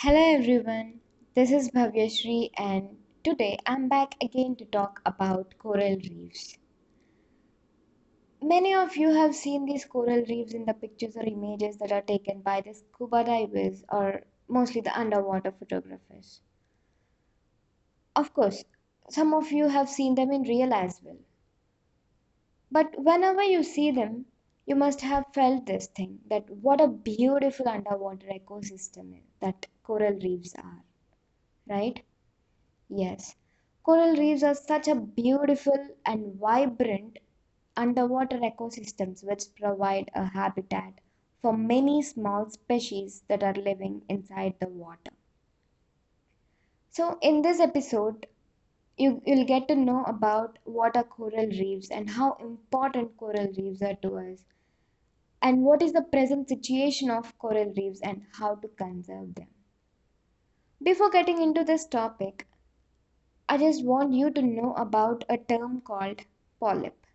Hello everyone, this is Bhavyashri and today I'm back again to talk about coral reefs. Many of you have seen these coral reefs in the pictures or images that are taken by the scuba divers or mostly the underwater photographers. Of course, some of you have seen them in real as well. But whenever you see them, you must have felt this thing that what a beautiful underwater ecosystem is that coral reefs are, right? Yes, coral reefs are such a beautiful and vibrant underwater ecosystems which provide a habitat for many small species that are living inside the water. So, in this episode, you, you'll get to know about what are coral reefs and how important coral reefs are to us, and what is the present situation of coral reefs and how to conserve them. Before getting into this topic, I just want you to know about a term called polyp.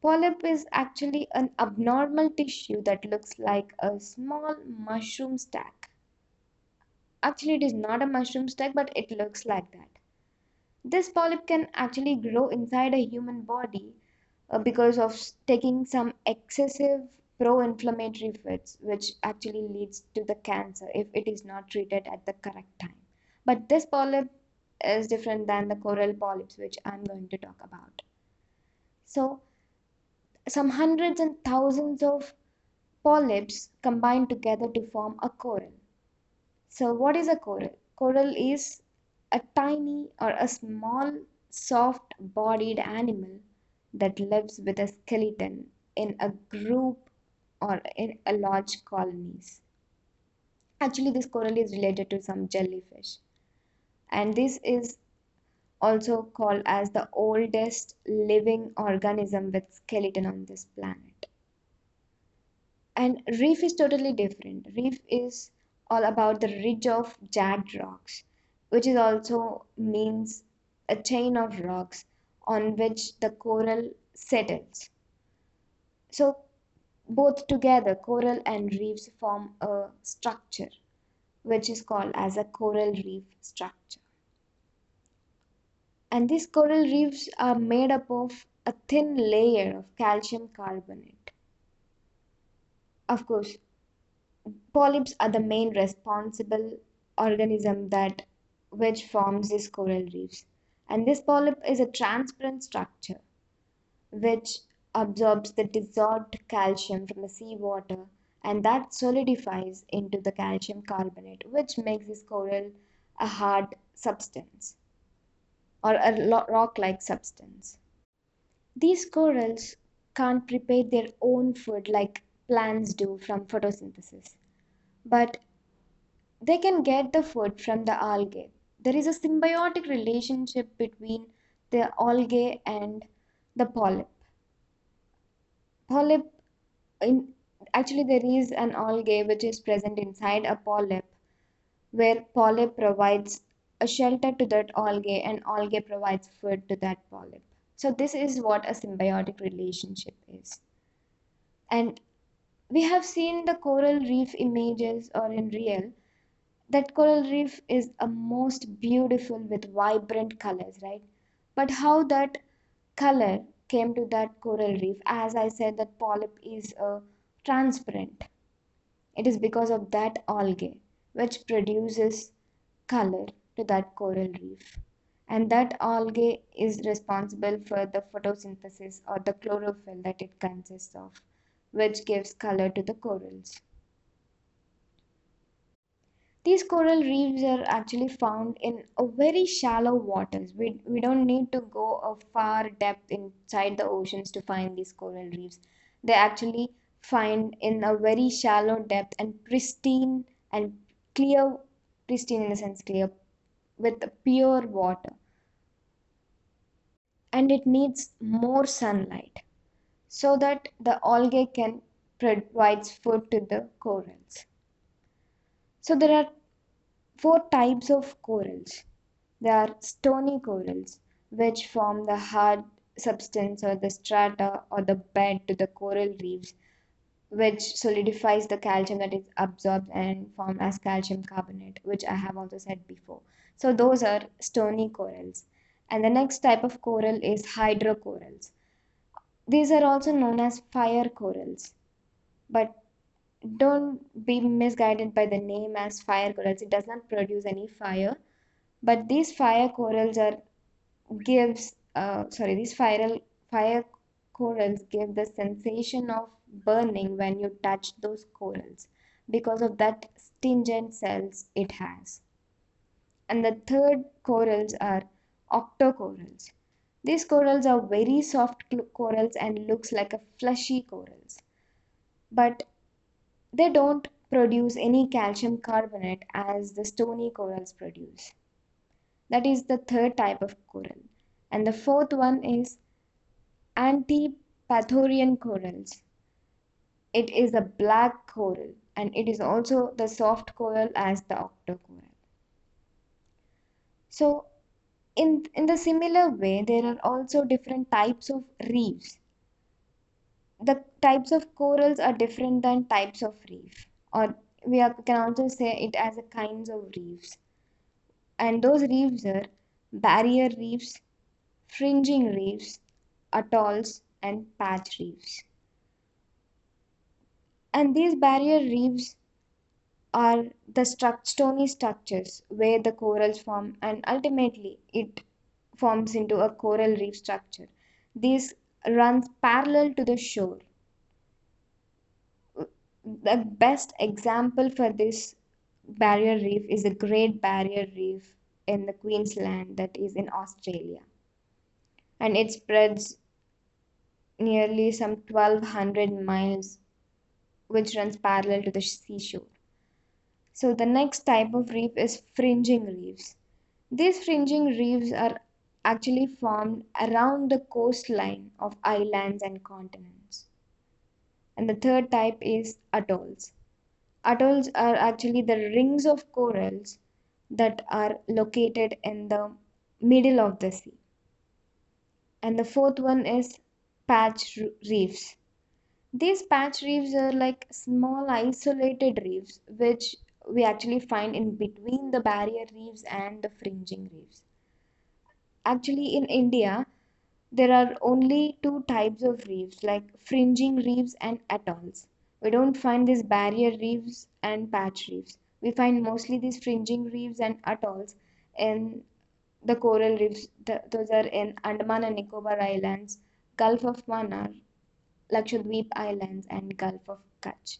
Polyp is actually an abnormal tissue that looks like a small mushroom stack. Actually, it is not a mushroom stack, but it looks like that. This polyp can actually grow inside a human body uh, because of taking some excessive pro-inflammatory foods, which actually leads to the cancer if it is not treated at the correct time. But this polyp is different than the coral polyps, which I'm going to talk about. So, some hundreds and thousands of polyps combine together to form a coral. So, what is a coral? Coral is a tiny or a small soft bodied animal that lives with a skeleton in a group or in a large colonies. Actually, this coral is related to some jellyfish, and this is also called as the oldest living organism with skeleton on this planet. And reef is totally different. Reef is all about the ridge of jagged rocks, which is also means a chain of rocks on which the coral settles. So both together, coral and reefs form a structure, which is called as a coral reef structure. And these coral reefs are made up of a thin layer of calcium carbonate. Of course, polyps are the main responsible organism that which forms these coral reefs. And this polyp is a transparent structure which absorbs the dissolved calcium from the seawater and that solidifies into the calcium carbonate, which makes this coral a hard substance or a rock like substance. These corals can't prepare their own food like plants do from photosynthesis, but they can get the food from the algae. There is a symbiotic relationship between the algae and the polyp. Polyp, in, actually, there is an algae which is present inside a polyp where polyp provides a shelter to that algae and algae provides food to that polyp. So this is what a symbiotic relationship is. And we have seen the coral reef images or in real that coral reef is a most beautiful with vibrant colors, right? But how that color came to that coral reef, as I said, that polyp is uh, transparent. It is because of that algae which produces color to that coral reef. And that algae is responsible for the photosynthesis or the chlorophyll that it consists of, which gives color to the corals. These coral reefs are actually found in a very shallow waters. We, we don't need to go a far depth inside the oceans to find these coral reefs. They actually find in a very shallow depth and pristine and clear, pristine in the sense clear, with pure water and it needs more sunlight so that the algae can provide food to the corals. So there are four types of corals. There are stony corals which form the hard substance or the strata or the bed to the coral reefs which solidifies the calcium that is absorbed and formed as calcium carbonate, which I have also said before. So those are stony corals. And the next type of coral is hydrocorals. These are also known as fire corals. But don't be misguided by the name as fire corals. It does not produce any fire. But these fire corals are gives uh, sorry these fire fire corals give the sensation of burning when you touch those corals because of that stringent cells it has. And the third corals are octocorals. These corals are very soft corals and looks like a fleshy corals. But they don't produce any calcium carbonate as the stony corals produce. That is the third type of coral. And the fourth one is antipatharian corals. It is a black coral and it is also the soft coral as the octocoral. So in, in the similar way, there are also different types of reefs. The types of corals are different than types of reef or we are, can also say it as a kinds of reefs. And those reefs are barrier reefs, fringing reefs, atolls, and patch reefs. And these barrier reefs are the stony structures where the corals form, and ultimately it forms into a coral reef structure. This runs parallel to the shore. The best example for this barrier reef is the Great Barrier Reef in the Queensland that is in Australia. And it spreads nearly some 1200 miles which runs parallel to the seashore. So the next type of reef is fringing reefs. These fringing reefs are actually formed around the coastline of islands and continents. And the third type is atolls. Atolls are actually the rings of corals that are located in the middle of the sea. And the fourth one is patch reefs. These patch reefs are like small isolated reefs which we actually find in between the barrier reefs and the fringing reefs. Actually, in India, there are only two types of reefs like fringing reefs and atolls. We don't find these barrier reefs and patch reefs. We find mostly these fringing reefs and atolls in the coral reefs. Those are in Andaman and Nicobar Islands, Gulf of Mannar, Lakshadweep Islands, and Gulf of Kutch.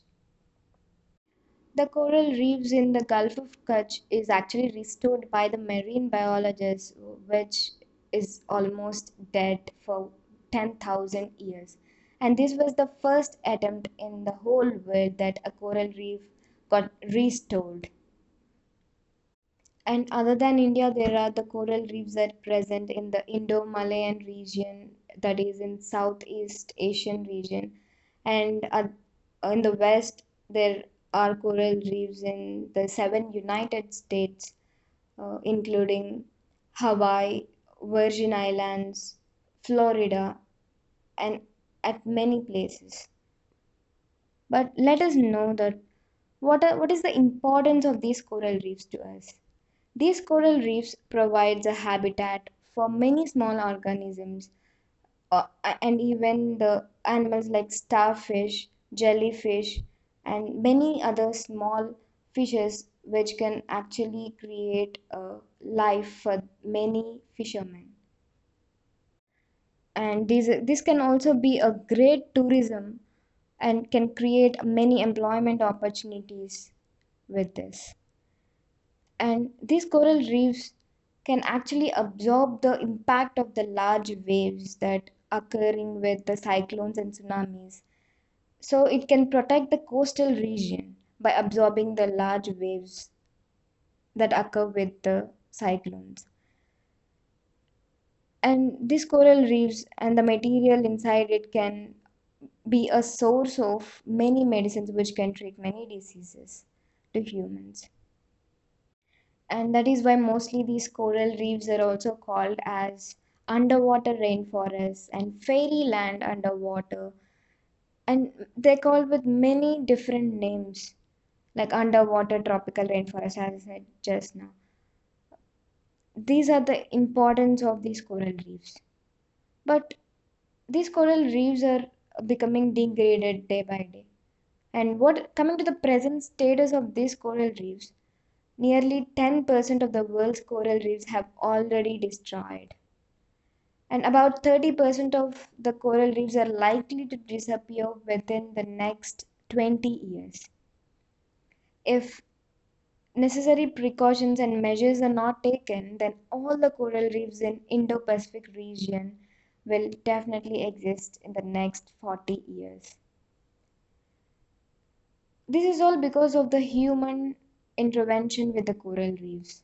The coral reefs in the Gulf of Kutch is actually restored by the marine biologists, which is almost dead for 10,000 years. And this was the first attempt in the whole world that a coral reef got restored. And other than India, there are the coral reefs that present in the Indo-Malayan region, that is in Southeast Asian region, and uh, in the West there are coral reefs in the seven United States, uh, including Hawaii, Virgin Islands, Florida, and at many places. But let us know that what, are, what is the importance of these coral reefs to us? These coral reefs provides a habitat for many small organisms uh, and even the animals like starfish, jellyfish, and many other small fishes which can actually create a life for many fishermen. And this, this can also be a great tourism and can create many employment opportunities with this. And these coral reefs can actually absorb the impact of the large waves that occurring with the cyclones and tsunamis. So it can protect the coastal region by absorbing the large waves that occur with the cyclones. And these coral reefs and the material inside it can be a source of many medicines which can treat many diseases to humans. And that is why mostly these coral reefs are also called as underwater rainforests and fairyland underwater and they're called with many different names like underwater tropical rainforest as i said just now. These are the importance of these coral reefs. But these coral reefs are becoming degraded day by day. And what coming to the present status of these coral reefs nearly 10% of the world's coral reefs have already destroyed. And about 30% of the coral reefs are likely to disappear within the next 20 years if necessary precautions and measures are not taken then all the coral reefs in indo-pacific region will definitely exist in the next 40 years. This is all because of the human intervention with the coral reefs.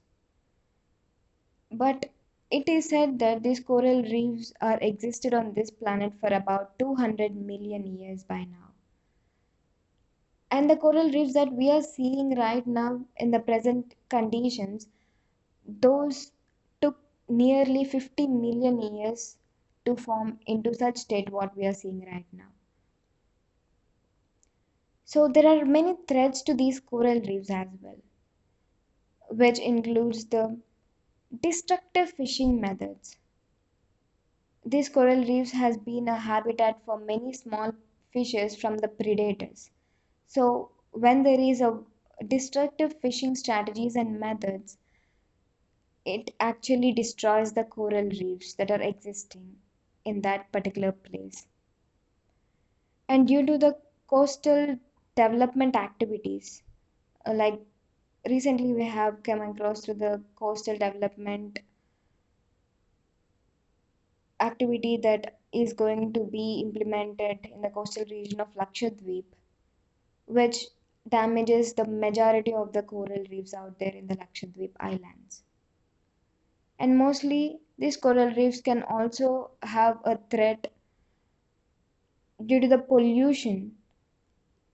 But it is said that these coral reefs are existed on this planet for about 200 million years by now and the coral reefs that we are seeing right now in the present conditions those took nearly 50 million years to form into such state what we are seeing right now. So there are many threats to these coral reefs as well which includes the destructive fishing methods. This coral reefs has been a habitat for many small fishes from the predators so when there is a destructive fishing strategies and methods it actually destroys the coral reefs that are existing in that particular place. And due to the coastal development activities uh, like recently we have come across to the coastal development activity that is going to be implemented in the coastal region of Lakshadweep, which damages the majority of the coral reefs out there in the Lakshadweep islands. And mostly, these coral reefs can also have a threat due to the pollution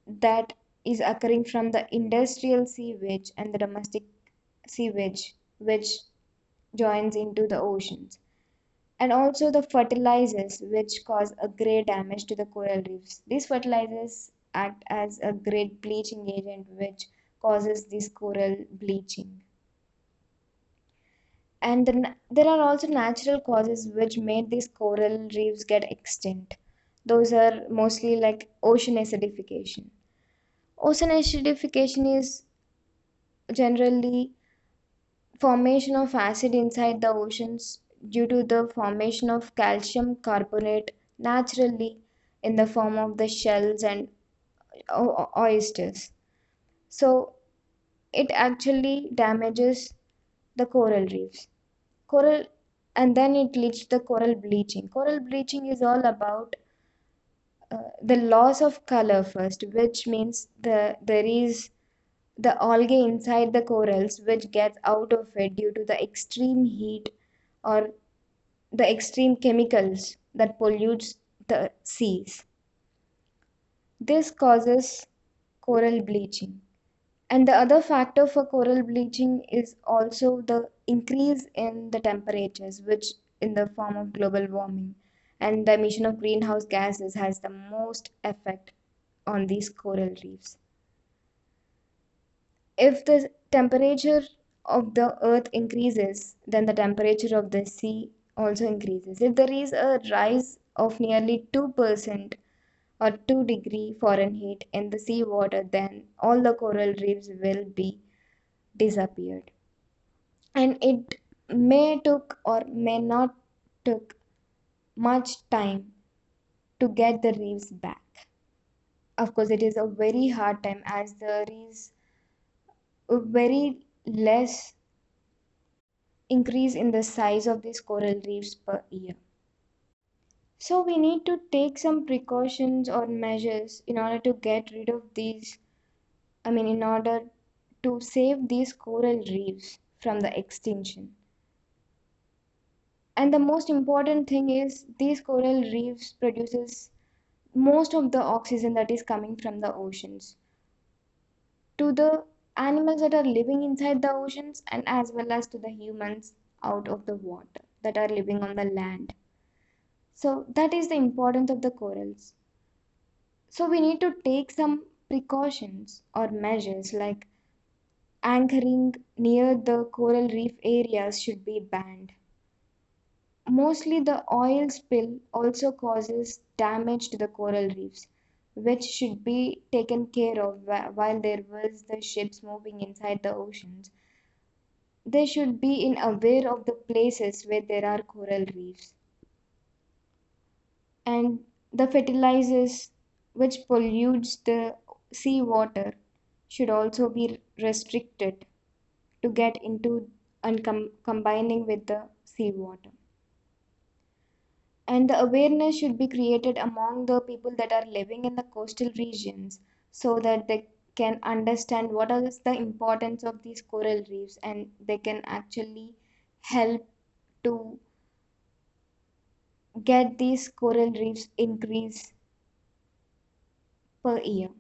that is occurring from the industrial sewage and the domestic sewage, which joins into the oceans and also the fertilizers which cause a great damage to the coral reefs. These fertilizers act as a great bleaching agent which causes this coral bleaching. And the, there are also natural causes which made these coral reefs get extinct. Those are mostly like ocean acidification. Ocean acidification is generally formation of acid inside the oceans due to the formation of calcium carbonate naturally in the form of the shells and oysters. So it actually damages the coral reefs. Coral and then it leads to the coral bleaching. Coral bleaching is all about uh, the loss of color first, which means the there is the algae inside the corals which gets out of it due to the extreme heat or the extreme chemicals that pollutes the seas. This causes coral bleaching. And the other factor for coral bleaching is also the increase in the temperatures, which in the form of global warming and the emission of greenhouse gases has the most effect on these coral reefs. If the temperature of the earth increases, then the temperature of the sea also increases. If there is a rise of nearly 2% or 2 degree Fahrenheit in the seawater then all the coral reefs will be disappeared. And it may took or may not took much time to get the reefs back. Of course, it is a very hard time as there is very less increase in the size of these coral reefs per year. So we need to take some precautions or measures in order to get rid of these, I mean, in order to save these coral reefs from the extinction. And the most important thing is these coral reefs produces most of the oxygen that is coming from the oceans to the animals that are living inside the oceans and as well as to the humans out of the water that are living on the land. So that is the importance of the corals. So we need to take some precautions or measures like anchoring near the coral reef areas should be banned. Mostly the oil spill also causes damage to the coral reefs, which should be taken care of while there was the ships moving inside the oceans. They should be in aware of the places where there are coral reefs. And the fertilizers which pollutes the seawater should also be restricted to get into and com- combining with the seawater. And the awareness should be created among the people that are living in the coastal regions so that they can understand what is the importance of these coral reefs and they can actually help to get these coral reefs increase per year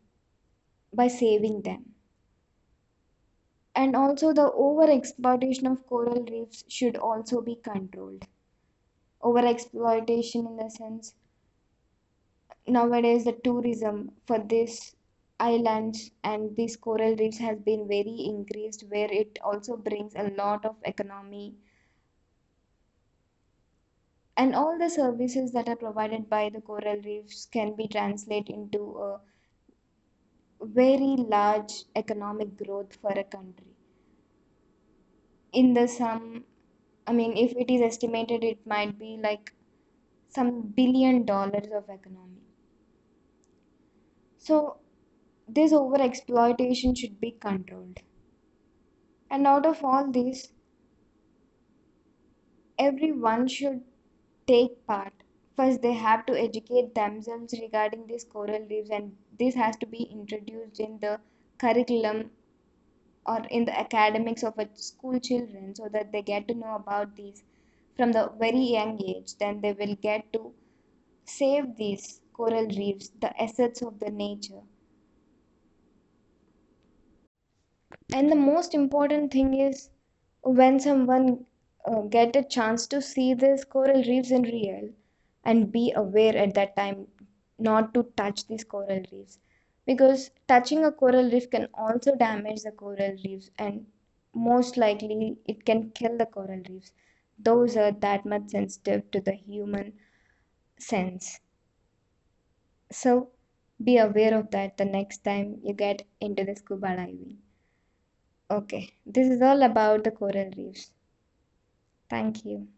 by saving them. And also the over exploitation of coral reefs should also be controlled. Over exploitation in the sense nowadays the tourism for these islands and these coral reefs has been very increased where it also brings a lot of economy and all the services that are provided by the coral reefs can be translated into a very large economic growth for a country. In the sum i mean if it is estimated it might be like some billion dollars of economy. So this over exploitation should be controlled. And out of all this everyone should take part. First they have to educate themselves regarding these coral reefs and this has to be introduced in the curriculum or in the academics of a school children so that they get to know about these from the very young age. Then they will get to save these coral reefs the assets of the nature. And the most important thing is when someone uh, get a chance to see these coral reefs in real and be aware at that time not to touch these coral reefs. Because touching a coral reef can also damage the coral reefs and most likely it can kill the coral reefs. Those are that much sensitive to the human sense. So be aware of that the next time you get into the scuba diving. Okay this is all about the coral reefs thank you